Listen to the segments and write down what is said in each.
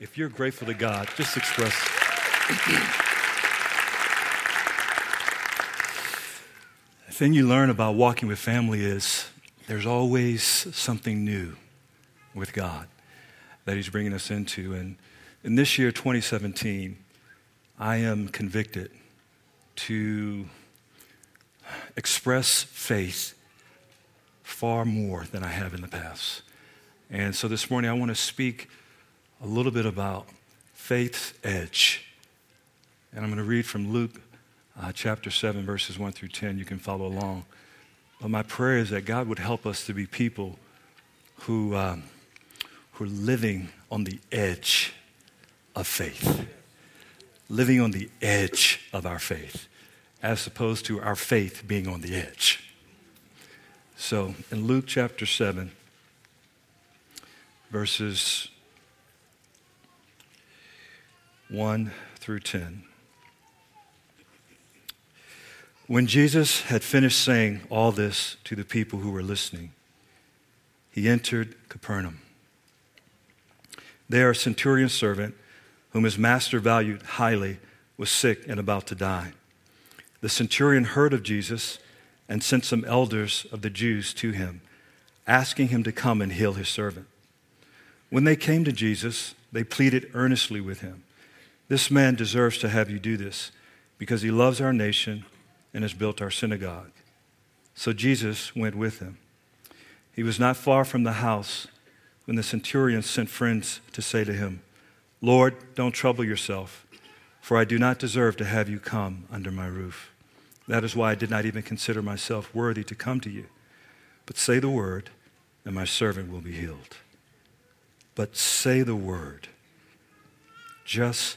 If you're grateful to God, just express. the thing you learn about walking with family is there's always something new with God that He's bringing us into. And in this year, 2017, I am convicted to express faith far more than I have in the past. And so this morning, I want to speak a little bit about faith's edge. And I'm going to read from Luke uh, chapter 7, verses 1 through 10. You can follow along. But my prayer is that God would help us to be people who, um, who are living on the edge of faith, living on the edge of our faith, as opposed to our faith being on the edge. So in Luke chapter 7, verses 1 through 10. When Jesus had finished saying all this to the people who were listening, he entered Capernaum. There, a centurion servant, whom his master valued highly, was sick and about to die. The centurion heard of Jesus and sent some elders of the Jews to him, asking him to come and heal his servant. When they came to Jesus, they pleaded earnestly with him This man deserves to have you do this because he loves our nation and has built our synagogue. So Jesus went with him. He was not far from the house when the centurion sent friends to say to him, Lord, don't trouble yourself, for I do not deserve to have you come under my roof. That is why I did not even consider myself worthy to come to you. But say the word, and my servant will be healed. But say the word. Just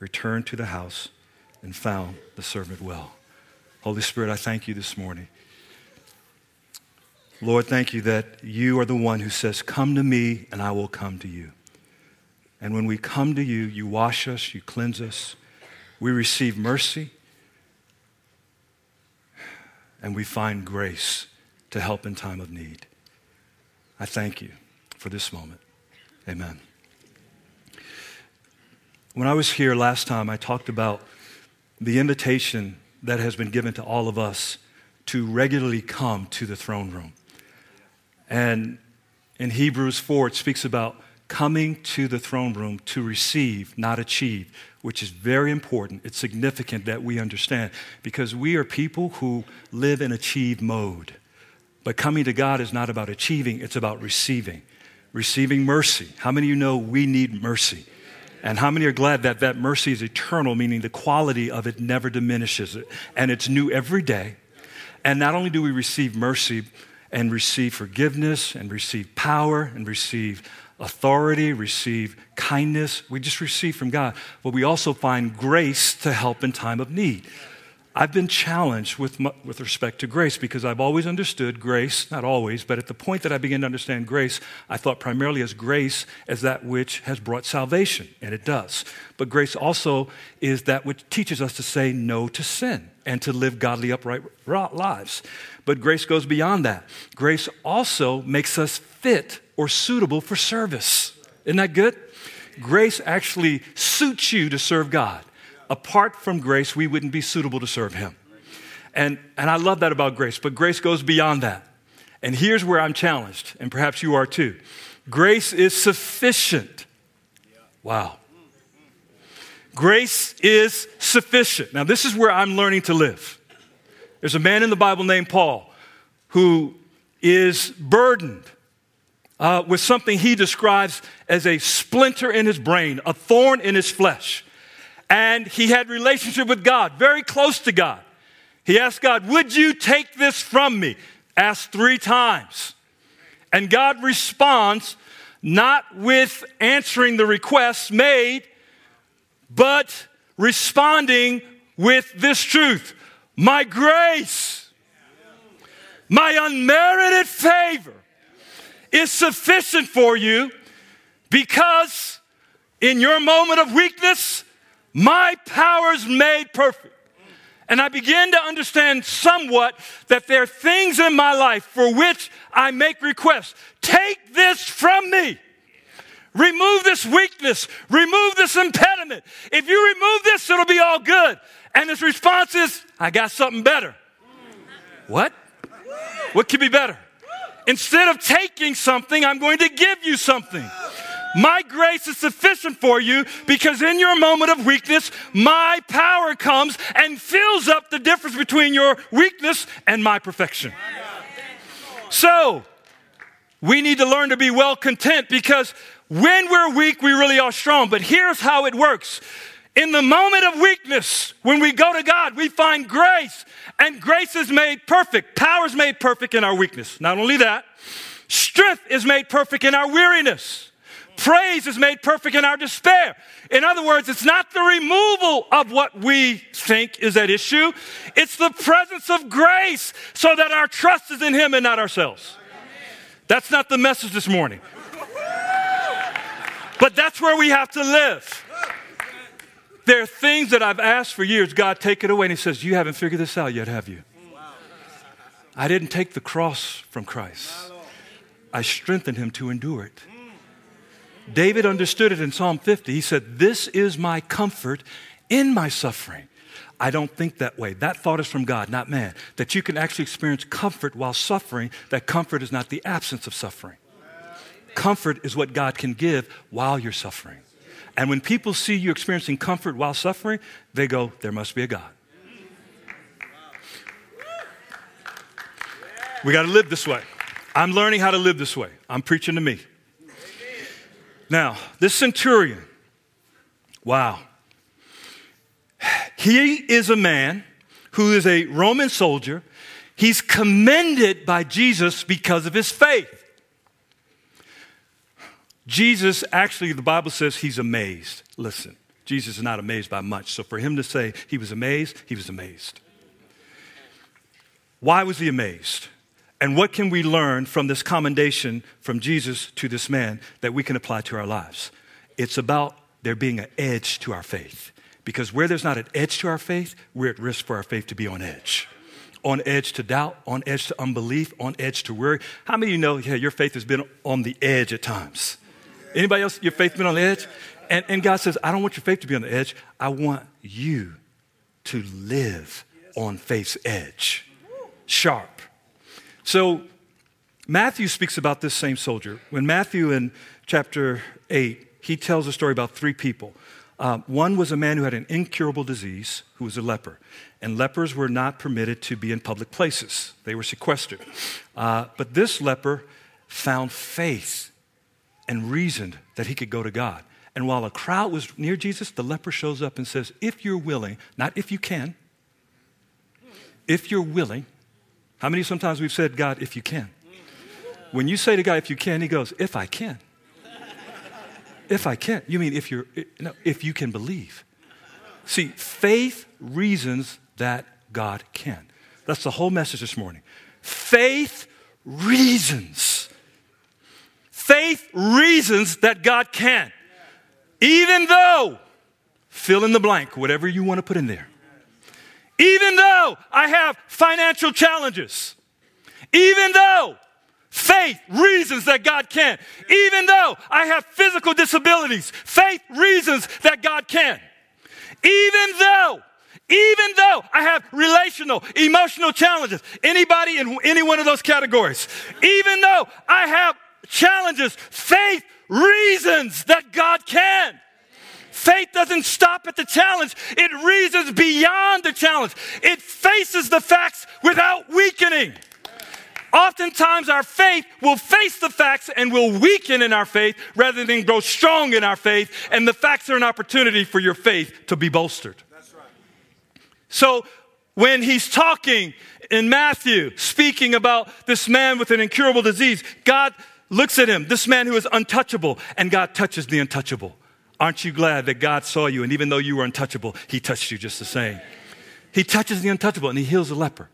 returned to the house and found the servant well. Holy Spirit, I thank you this morning. Lord, thank you that you are the one who says, Come to me, and I will come to you. And when we come to you, you wash us, you cleanse us, we receive mercy, and we find grace to help in time of need. I thank you for this moment. Amen. When I was here last time, I talked about the invitation that has been given to all of us to regularly come to the throne room. And in Hebrews 4, it speaks about coming to the throne room to receive, not achieve which is very important. It's significant that we understand because we are people who live in achieve mode. But coming to God is not about achieving, it's about receiving. Receiving mercy. How many of you know we need mercy? And how many are glad that that mercy is eternal, meaning the quality of it never diminishes it, and it's new every day? And not only do we receive mercy and receive forgiveness and receive power and receive authority, receive kindness. We just receive from God. But we also find grace to help in time of need. I've been challenged with, with respect to grace because I've always understood grace, not always, but at the point that I began to understand grace, I thought primarily as grace as that which has brought salvation, and it does. But grace also is that which teaches us to say no to sin and to live godly, upright lives. But grace goes beyond that. Grace also makes us fit or suitable for service. Isn't that good? Grace actually suits you to serve God. Apart from grace, we wouldn't be suitable to serve Him. And, and I love that about grace, but grace goes beyond that. And here's where I'm challenged, and perhaps you are too. Grace is sufficient. Wow. Grace is sufficient. Now, this is where I'm learning to live. There's a man in the Bible named Paul who is burdened uh, with something he describes as a splinter in his brain, a thorn in his flesh. And he had relationship with God, very close to God. He asked God, Would you take this from me? Asked three times. And God responds not with answering the requests made, but responding with this truth My grace, my unmerited favor is sufficient for you because in your moment of weakness, my power is made perfect. And I begin to understand somewhat that there are things in my life for which I make requests. Take this from me. Remove this weakness. Remove this impediment. If you remove this, it'll be all good. And his response is, I got something better. What? What could be better? Instead of taking something, I'm going to give you something. My grace is sufficient for you because in your moment of weakness, my power comes and fills up the difference between your weakness and my perfection. So, we need to learn to be well content because when we're weak, we really are strong. But here's how it works. In the moment of weakness, when we go to God, we find grace, and grace is made perfect. Power is made perfect in our weakness. Not only that, strength is made perfect in our weariness. Praise is made perfect in our despair. In other words, it's not the removal of what we think is at issue, it's the presence of grace so that our trust is in Him and not ourselves. That's not the message this morning. But that's where we have to live. There are things that I've asked for years God, take it away. And He says, You haven't figured this out yet, have you? I didn't take the cross from Christ, I strengthened Him to endure it. David understood it in Psalm 50. He said, This is my comfort in my suffering. I don't think that way. That thought is from God, not man. That you can actually experience comfort while suffering, that comfort is not the absence of suffering. Comfort is what God can give while you're suffering. And when people see you experiencing comfort while suffering, they go, There must be a God. We got to live this way. I'm learning how to live this way. I'm preaching to me. Now, this centurion, wow. He is a man who is a Roman soldier. He's commended by Jesus because of his faith. Jesus, actually, the Bible says he's amazed. Listen, Jesus is not amazed by much. So for him to say he was amazed, he was amazed. Why was he amazed? And what can we learn from this commendation from Jesus to this man that we can apply to our lives? It's about there being an edge to our faith. Because where there's not an edge to our faith, we're at risk for our faith to be on edge. On edge to doubt, on edge to unbelief, on edge to worry. How many of you know yeah, your faith has been on the edge at times? Anybody else, your faith been on the edge? And, and God says, I don't want your faith to be on the edge. I want you to live on faith's edge, sharp so Matthew speaks about this same soldier. When Matthew in chapter 8, he tells a story about three people. Uh, one was a man who had an incurable disease, who was a leper. And lepers were not permitted to be in public places, they were sequestered. Uh, but this leper found faith and reasoned that he could go to God. And while a crowd was near Jesus, the leper shows up and says, If you're willing, not if you can, if you're willing, how many sometimes we've said, God, if you can? When you say to God, if you can, He goes, if I can. If I can. You mean if you're, eh, no, if you can believe. See, faith reasons that God can. That's the whole message this morning. Faith reasons. Faith reasons that God can. Even though, fill in the blank, whatever you want to put in there. Even though I have financial challenges, even though faith reasons that God can, even though I have physical disabilities, faith reasons that God can. Even though even though I have relational, emotional challenges, anybody in any one of those categories, even though I have challenges, faith reasons that God can. Faith doesn't stop at the challenge, it reasons beyond the challenge. It faces the facts without weakening. Oftentimes, our faith will face the facts and will weaken in our faith rather than grow strong in our faith. And the facts are an opportunity for your faith to be bolstered. That's right. So, when he's talking in Matthew, speaking about this man with an incurable disease, God looks at him, this man who is untouchable, and God touches the untouchable. Aren't you glad that God saw you and even though you were untouchable, He touched you just the same? He touches the untouchable and He heals the leper.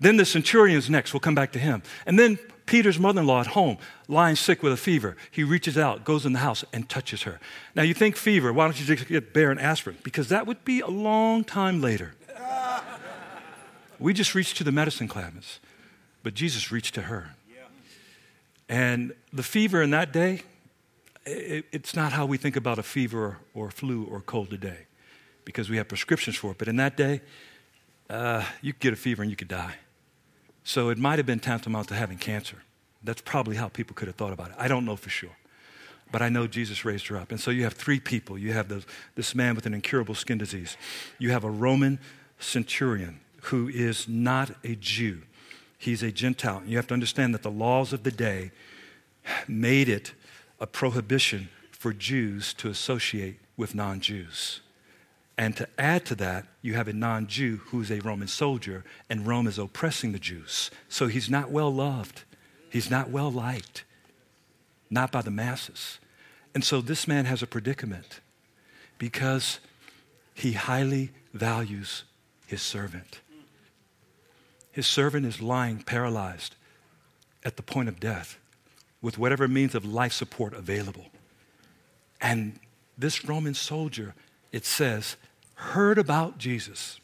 Then the centurion's next. We'll come back to him. And then Peter's mother in law at home, lying sick with a fever. He reaches out, goes in the house, and touches her. Now you think fever, why don't you just get Bayer aspirin? Because that would be a long time later. we just reached to the medicine cabinets, but Jesus reached to her. And the fever in that day, it, it's not how we think about a fever or flu or cold today, because we have prescriptions for it. But in that day, uh, you could get a fever and you could die. So it might have been tantamount to having cancer. That's probably how people could have thought about it. I don't know for sure. But I know Jesus raised her up. And so you have three people. You have this man with an incurable skin disease. You have a Roman centurion who is not a Jew, he's a Gentile. And You have to understand that the laws of the day made it a prohibition for Jews to associate with non Jews. And to add to that, you have a non Jew who's a Roman soldier, and Rome is oppressing the Jews. So he's not well loved. He's not well liked, not by the masses. And so this man has a predicament because he highly values his servant. His servant is lying paralyzed at the point of death with whatever means of life support available. And this Roman soldier, it says, heard about Jesus.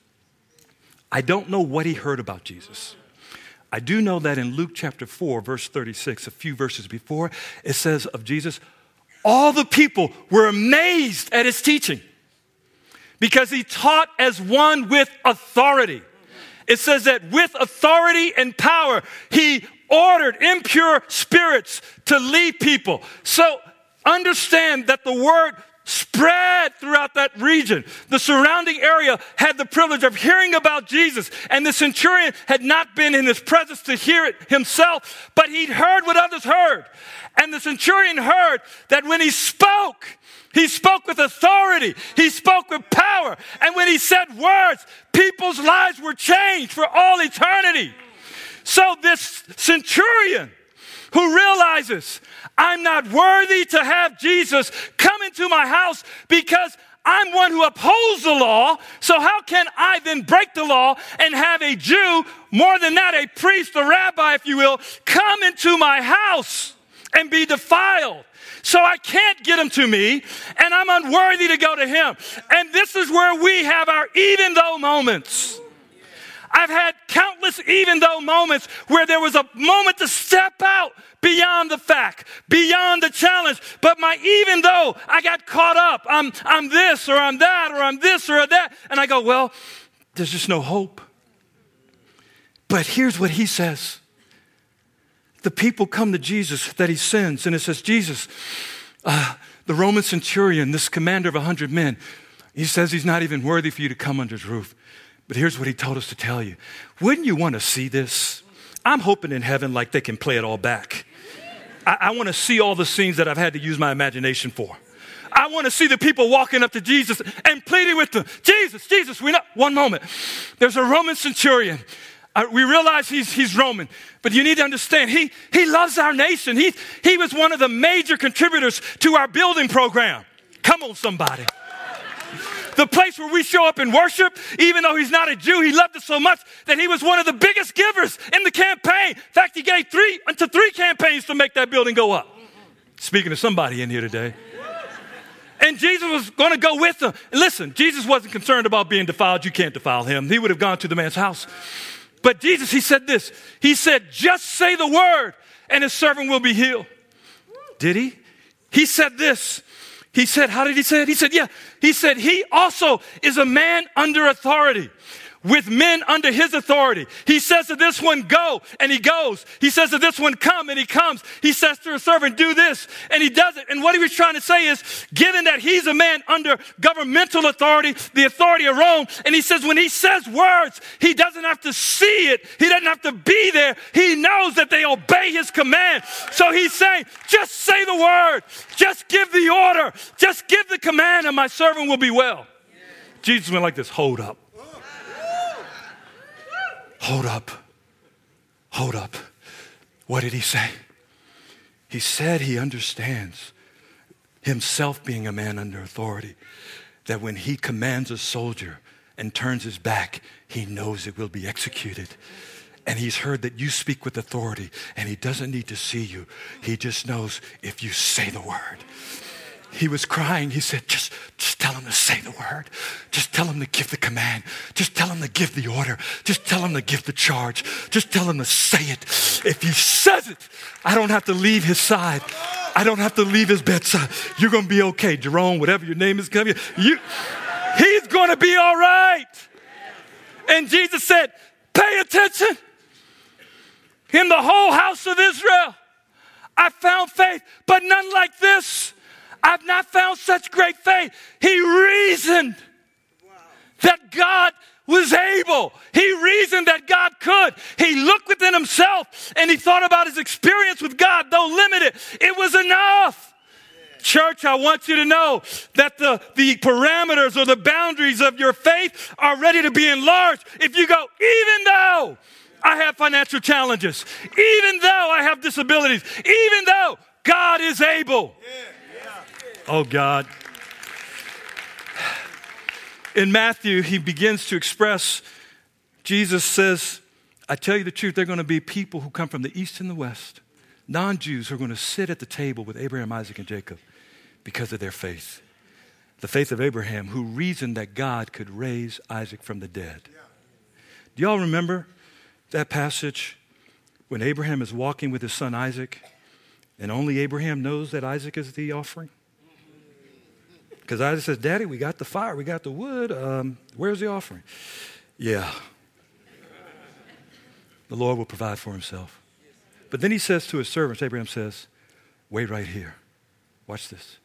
I don't know what he heard about Jesus. I do know that in Luke chapter 4, verse 36, a few verses before, it says of Jesus, all the people were amazed at his teaching because he taught as one with authority. It says that with authority and power, he ordered impure spirits to leave people. So understand that the word spread throughout that region. The surrounding area had the privilege of hearing about Jesus, and the centurion had not been in his presence to hear it himself, but he'd heard what others heard. And the centurion heard that when he spoke, he spoke with authority. He spoke with power. And when he said words, people's lives were changed for all eternity. So this centurion who realizes I'm not worthy to have Jesus come into my house because I'm one who upholds the law. So how can I then break the law and have a Jew, more than that, a priest, a rabbi, if you will, come into my house and be defiled? So I can't get him to me, and I'm unworthy to go to him. And this is where we have our even though moments. I've had countless even though moments where there was a moment to step out beyond the fact, beyond the challenge. But my even though I got caught up, I'm, I'm this or I'm that or I'm this or that. And I go, well, there's just no hope. But here's what he says the people come to Jesus that he sends, and it says, Jesus, uh, the Roman centurion, this commander of a hundred men, he says he's not even worthy for you to come under his roof. But here's what he told us to tell you. Wouldn't you want to see this? I'm hoping in heaven like they can play it all back. I, I want to see all the scenes that I've had to use my imagination for. I want to see the people walking up to Jesus and pleading with them, Jesus, Jesus, we know. One moment. There's a Roman centurion. Uh, we realize he's, he's Roman, but you need to understand, he, he loves our nation. He, he was one of the major contributors to our building program. Come on, somebody the place where we show up and worship, even though he's not a Jew, he loved us so much that he was one of the biggest givers in the campaign. In fact, he gave three into three campaigns to make that building go up. Speaking to somebody in here today. And Jesus was going to go with them. Listen, Jesus wasn't concerned about being defiled. You can't defile him. He would have gone to the man's house. But Jesus, he said this. He said, just say the word and his servant will be healed. Did he? He said this. He said, How did he say it? He said, Yeah. He said, He also is a man under authority with men under his authority. He says to this one, go, and he goes. He says to this one, come, and he comes. He says to a servant, do this, and he does it. And what he was trying to say is, given that he's a man under governmental authority, the authority of Rome, and he says when he says words, he doesn't have to see it. He doesn't have to be there. He knows that they obey his command. So he's saying, just say the word. Just give the order. Just give the command, and my servant will be well. Jesus went like this, hold up. Hold up. Hold up. What did he say? He said he understands himself being a man under authority, that when he commands a soldier and turns his back, he knows it will be executed. And he's heard that you speak with authority, and he doesn't need to see you. He just knows if you say the word. He was crying. He said, just, just tell him to say the word. Just tell him to give the command. Just tell him to give the order. Just tell him to give the charge. Just tell him to say it. If he says it, I don't have to leave his side. I don't have to leave his bedside. You're going to be okay. Jerome, whatever your name is coming, you, he's going to be all right. And Jesus said, pay attention. In the whole house of Israel, I found faith, but none like this. I've not found such great faith. He reasoned that God was able. He reasoned that God could. He looked within himself and he thought about his experience with God, though limited. It was enough. Church, I want you to know that the, the parameters or the boundaries of your faith are ready to be enlarged if you go, even though I have financial challenges, even though I have disabilities, even though God is able. Yeah. Oh, God. In Matthew, he begins to express, Jesus says, I tell you the truth, there are going to be people who come from the east and the west, non Jews, who are going to sit at the table with Abraham, Isaac, and Jacob because of their faith. The faith of Abraham, who reasoned that God could raise Isaac from the dead. Do y'all remember that passage when Abraham is walking with his son Isaac, and only Abraham knows that Isaac is the offering? Because Isaac says, Daddy, we got the fire, we got the wood. Um, where's the offering? Yeah. The Lord will provide for himself. But then he says to his servants, Abraham says, Wait right here. Watch this.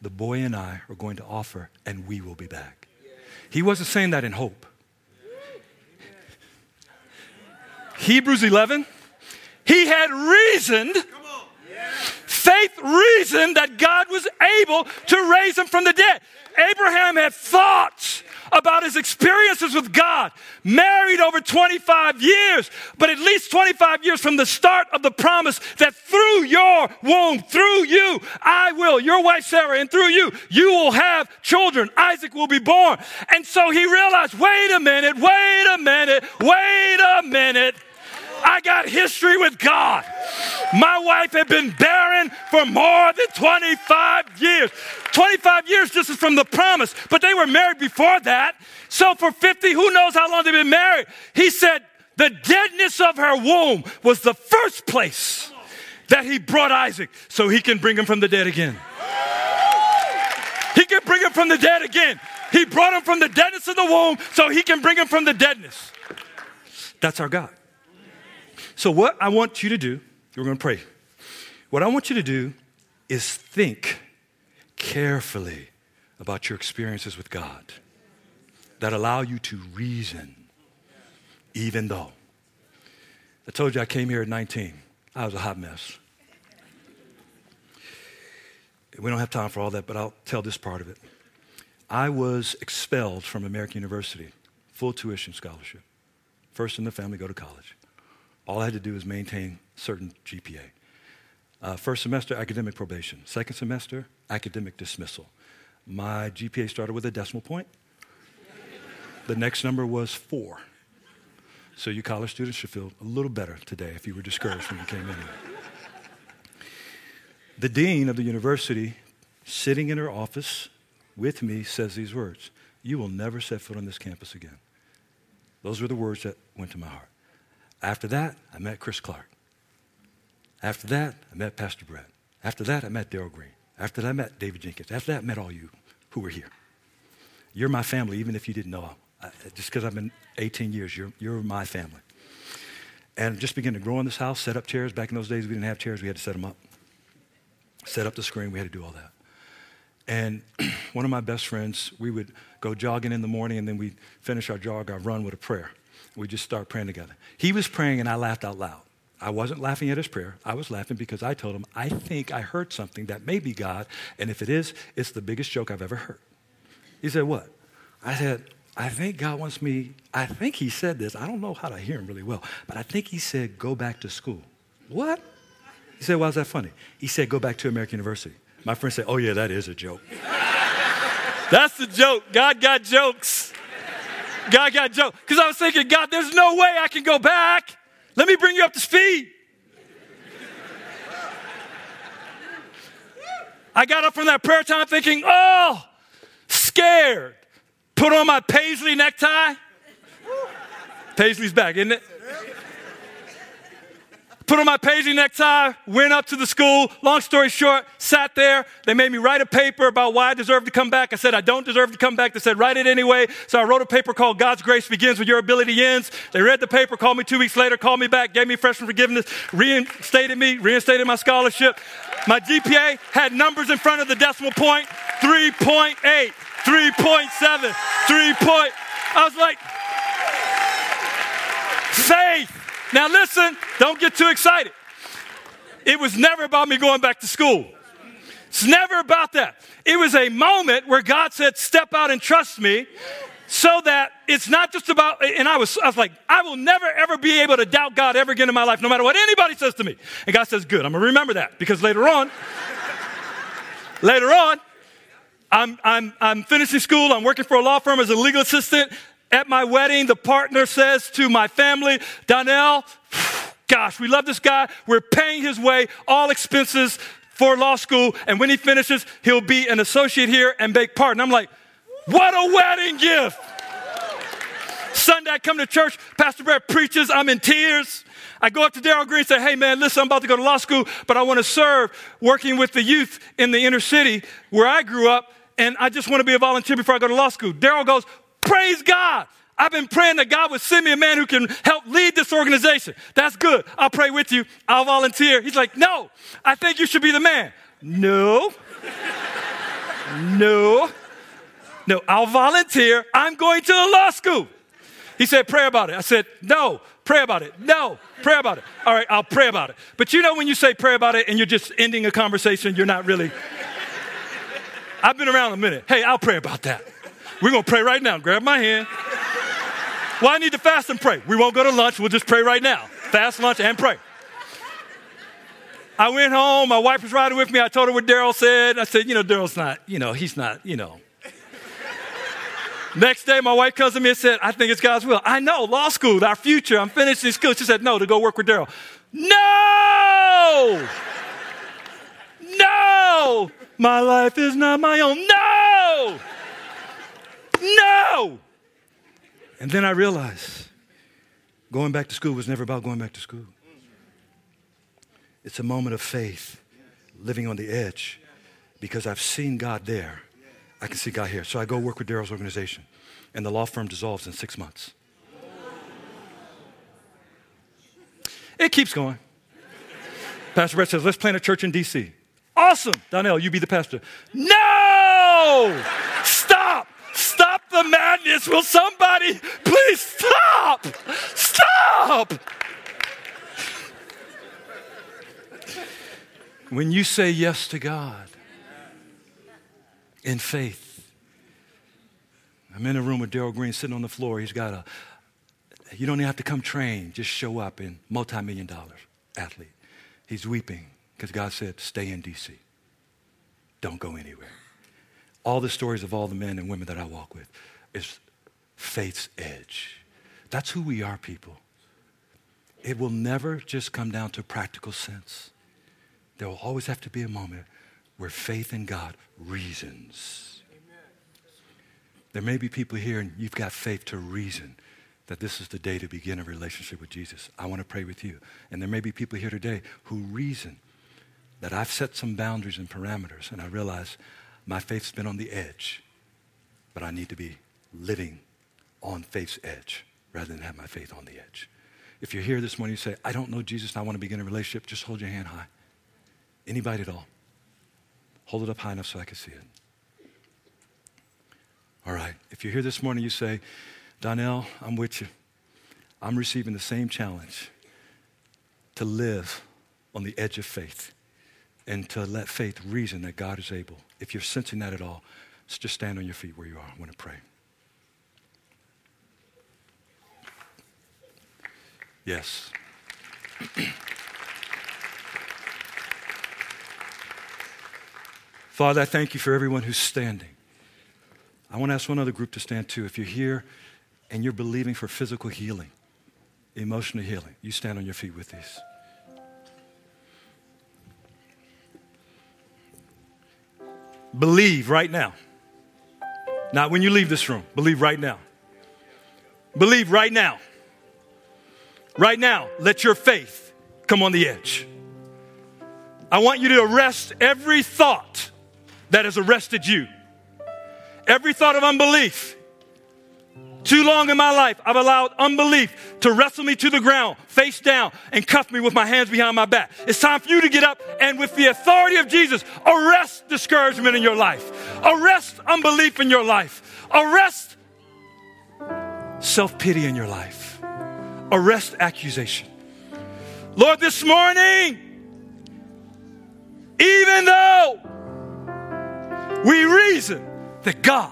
The boy and I are going to offer, and we will be back. He wasn't saying that in hope. Hebrews 11, he had reasoned faith reasoned that God was able to raise him from the dead. Abraham had thoughts about his experiences with God, married over 25 years, but at least 25 years from the start of the promise that through your womb, through you, I will, your wife Sarah, and through you, you will have children. Isaac will be born. And so he realized wait a minute, wait a minute, wait a minute. I got history with God. My wife had been barren for more than 25 years. 25 years just is from the promise, but they were married before that. So for 50, who knows how long they've been married? He said, the deadness of her womb was the first place that he brought Isaac so he can bring him from the dead again. He can bring him from the dead again. He brought him from the deadness of the womb so he can bring him from the deadness. That's our God. So, what I want you to do, we're going to pray. What I want you to do is think carefully about your experiences with God that allow you to reason, even though. I told you I came here at 19. I was a hot mess. We don't have time for all that, but I'll tell this part of it. I was expelled from American University, full tuition scholarship. First in the family, go to college. All I had to do was maintain certain GPA. Uh, first semester, academic probation. Second semester, academic dismissal. My GPA started with a decimal point. The next number was four. So you college students should feel a little better today if you were discouraged when you came in. The dean of the university, sitting in her office with me, says these words You will never set foot on this campus again. Those were the words that went to my heart. After that, I met Chris Clark. After that, I met Pastor Brett. After that, I met Daryl Green. After that, I met David Jenkins. After that, I met all you who were here. You're my family, even if you didn't know. I, just because I've been 18 years, you're, you're my family. And just began to grow in this house, set up chairs. Back in those days, we didn't have chairs, we had to set them up. Set up the screen, we had to do all that. And one of my best friends, we would go jogging in the morning, and then we'd finish our jog, our run with a prayer. We just start praying together. He was praying, and I laughed out loud. I wasn't laughing at his prayer. I was laughing because I told him, I think I heard something that may be God, and if it is, it's the biggest joke I've ever heard. He said, What? I said, I think God wants me, I think he said this. I don't know how to hear him really well, but I think he said, Go back to school. What? He said, Why is that funny? He said, Go back to American University. My friend said, Oh, yeah, that is a joke. That's the joke. God got jokes. God got jokes. Because I was thinking, God, there's no way I can go back. Let me bring you up to speed. I got up from that prayer time thinking, oh, scared. Put on my paisley necktie. Paisley's back, isn't it? Put on my paisley necktie, went up to the school. Long story short, sat there. They made me write a paper about why I deserve to come back. I said, I don't deserve to come back. They said, write it anyway. So I wrote a paper called God's Grace Begins When Your Ability Ends. They read the paper, called me two weeks later, called me back, gave me freshman forgiveness, reinstated me, reinstated my scholarship. My GPA had numbers in front of the decimal point 3.8, 3.7, 3. Point. I was like, faith. Now, listen, don't get too excited. It was never about me going back to school. It's never about that. It was a moment where God said, Step out and trust me, so that it's not just about, and I was, I was like, I will never ever be able to doubt God ever again in my life, no matter what anybody says to me. And God says, Good, I'm gonna remember that because later on, later on, I'm, I'm, I'm finishing school, I'm working for a law firm as a legal assistant, at my wedding, the partner says to my family, Donnell, gosh, we love this guy. We're paying his way, all expenses for law school. And when he finishes, he'll be an associate here and bake part. And I'm like, what a wedding gift. Sunday, I come to church. Pastor Brett preaches. I'm in tears. I go up to Daryl Green and say, Hey, man, listen, I'm about to go to law school, but I want to serve working with the youth in the inner city where I grew up, and I just want to be a volunteer before I go to law school. Daryl goes, Praise God. I've been praying that God would send me a man who can help lead this organization. That's good. I'll pray with you. I'll volunteer. He's like, No, I think you should be the man. No. no. No, I'll volunteer. I'm going to the law school. He said, Pray about it. I said, No, pray about it. No, pray about it. All right, I'll pray about it. But you know, when you say pray about it and you're just ending a conversation, you're not really. I've been around a minute. Hey, I'll pray about that. We're going to pray right now. Grab my hand. Well, I need to fast and pray. We won't go to lunch. We'll just pray right now. Fast, lunch, and pray. I went home. My wife was riding with me. I told her what Daryl said. I said, you know, Daryl's not, you know, he's not, you know. Next day, my wife comes to me and said, I think it's God's will. I know, law school, our future. I'm finishing school. She said, no, to go work with Daryl. No! No! My life is not my own. No! No! And then I realized going back to school was never about going back to school. It's a moment of faith, living on the edge, because I've seen God there. I can see God here. So I go work with Daryl's organization, and the law firm dissolves in six months. It keeps going. Pastor Brett says, let's plant a church in D.C. Awesome. Donnell, you be the pastor. No! Stop! Stop the madness. Will somebody please stop? Stop! When you say yes to God in faith, I'm in a room with Daryl Green sitting on the floor. He's got a, you don't even have to come train, just show up in multi million dollar athlete. He's weeping because God said, stay in DC. Don't go anywhere all the stories of all the men and women that I walk with is faith's edge. That's who we are, people. It will never just come down to practical sense. There will always have to be a moment where faith in God reasons. There may be people here and you've got faith to reason that this is the day to begin a relationship with Jesus. I want to pray with you. And there may be people here today who reason that I've set some boundaries and parameters and I realize my faith's been on the edge, but I need to be living on faith's edge rather than have my faith on the edge. If you're here this morning, you say, I don't know Jesus and I want to begin a relationship, just hold your hand high. Anybody at all. Hold it up high enough so I can see it. All right. If you're here this morning, you say, Donnell, I'm with you. I'm receiving the same challenge to live on the edge of faith and to let faith reason that God is able. If you're sensing that at all, just stand on your feet where you are. I want to pray. Yes. Father, I thank you for everyone who's standing. I want to ask one other group to stand too. If you're here and you're believing for physical healing, emotional healing, you stand on your feet with these. Believe right now. Not when you leave this room. Believe right now. Believe right now. Right now, let your faith come on the edge. I want you to arrest every thought that has arrested you. Every thought of unbelief. Too long in my life, I've allowed unbelief to wrestle me to the ground, face down, and cuff me with my hands behind my back. It's time for you to get up and, with the authority of Jesus, arrest discouragement in your life, arrest unbelief in your life, arrest self pity in your life, arrest accusation. Lord, this morning, even though we reason that God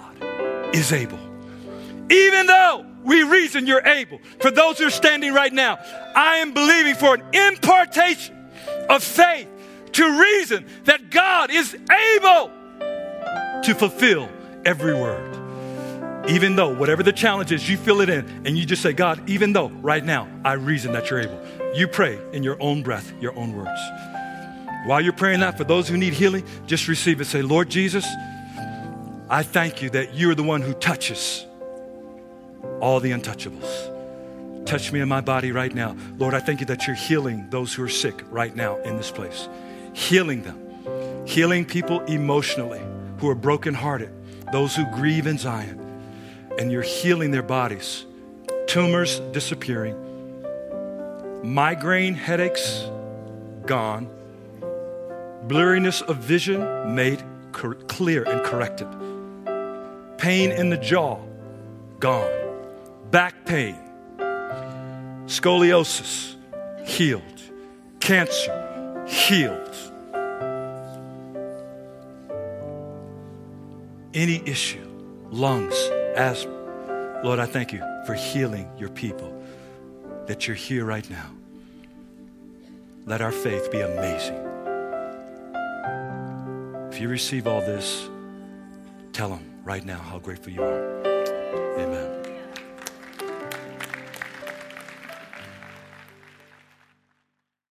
is able, even though we reason you're able, for those who are standing right now, I am believing for an impartation of faith to reason that God is able to fulfill every word. Even though, whatever the challenge is, you fill it in and you just say, God, even though right now I reason that you're able. You pray in your own breath, your own words. While you're praying that, for those who need healing, just receive it. Say, Lord Jesus, I thank you that you are the one who touches all the untouchables. Touch me in my body right now. Lord, I thank you that you're healing those who are sick right now in this place. Healing them. Healing people emotionally who are brokenhearted, those who grieve in Zion. And you're healing their bodies. Tumors disappearing. Migraine headaches gone blurriness of vision made clear and corrected, pain in the jaw gone, back pain, scoliosis healed, cancer healed. Any issue, lungs, asthma. Lord, I thank you for healing your people, that you're here right now. Let our faith be amazing. If you receive all this, tell them right now how grateful you are. Amen.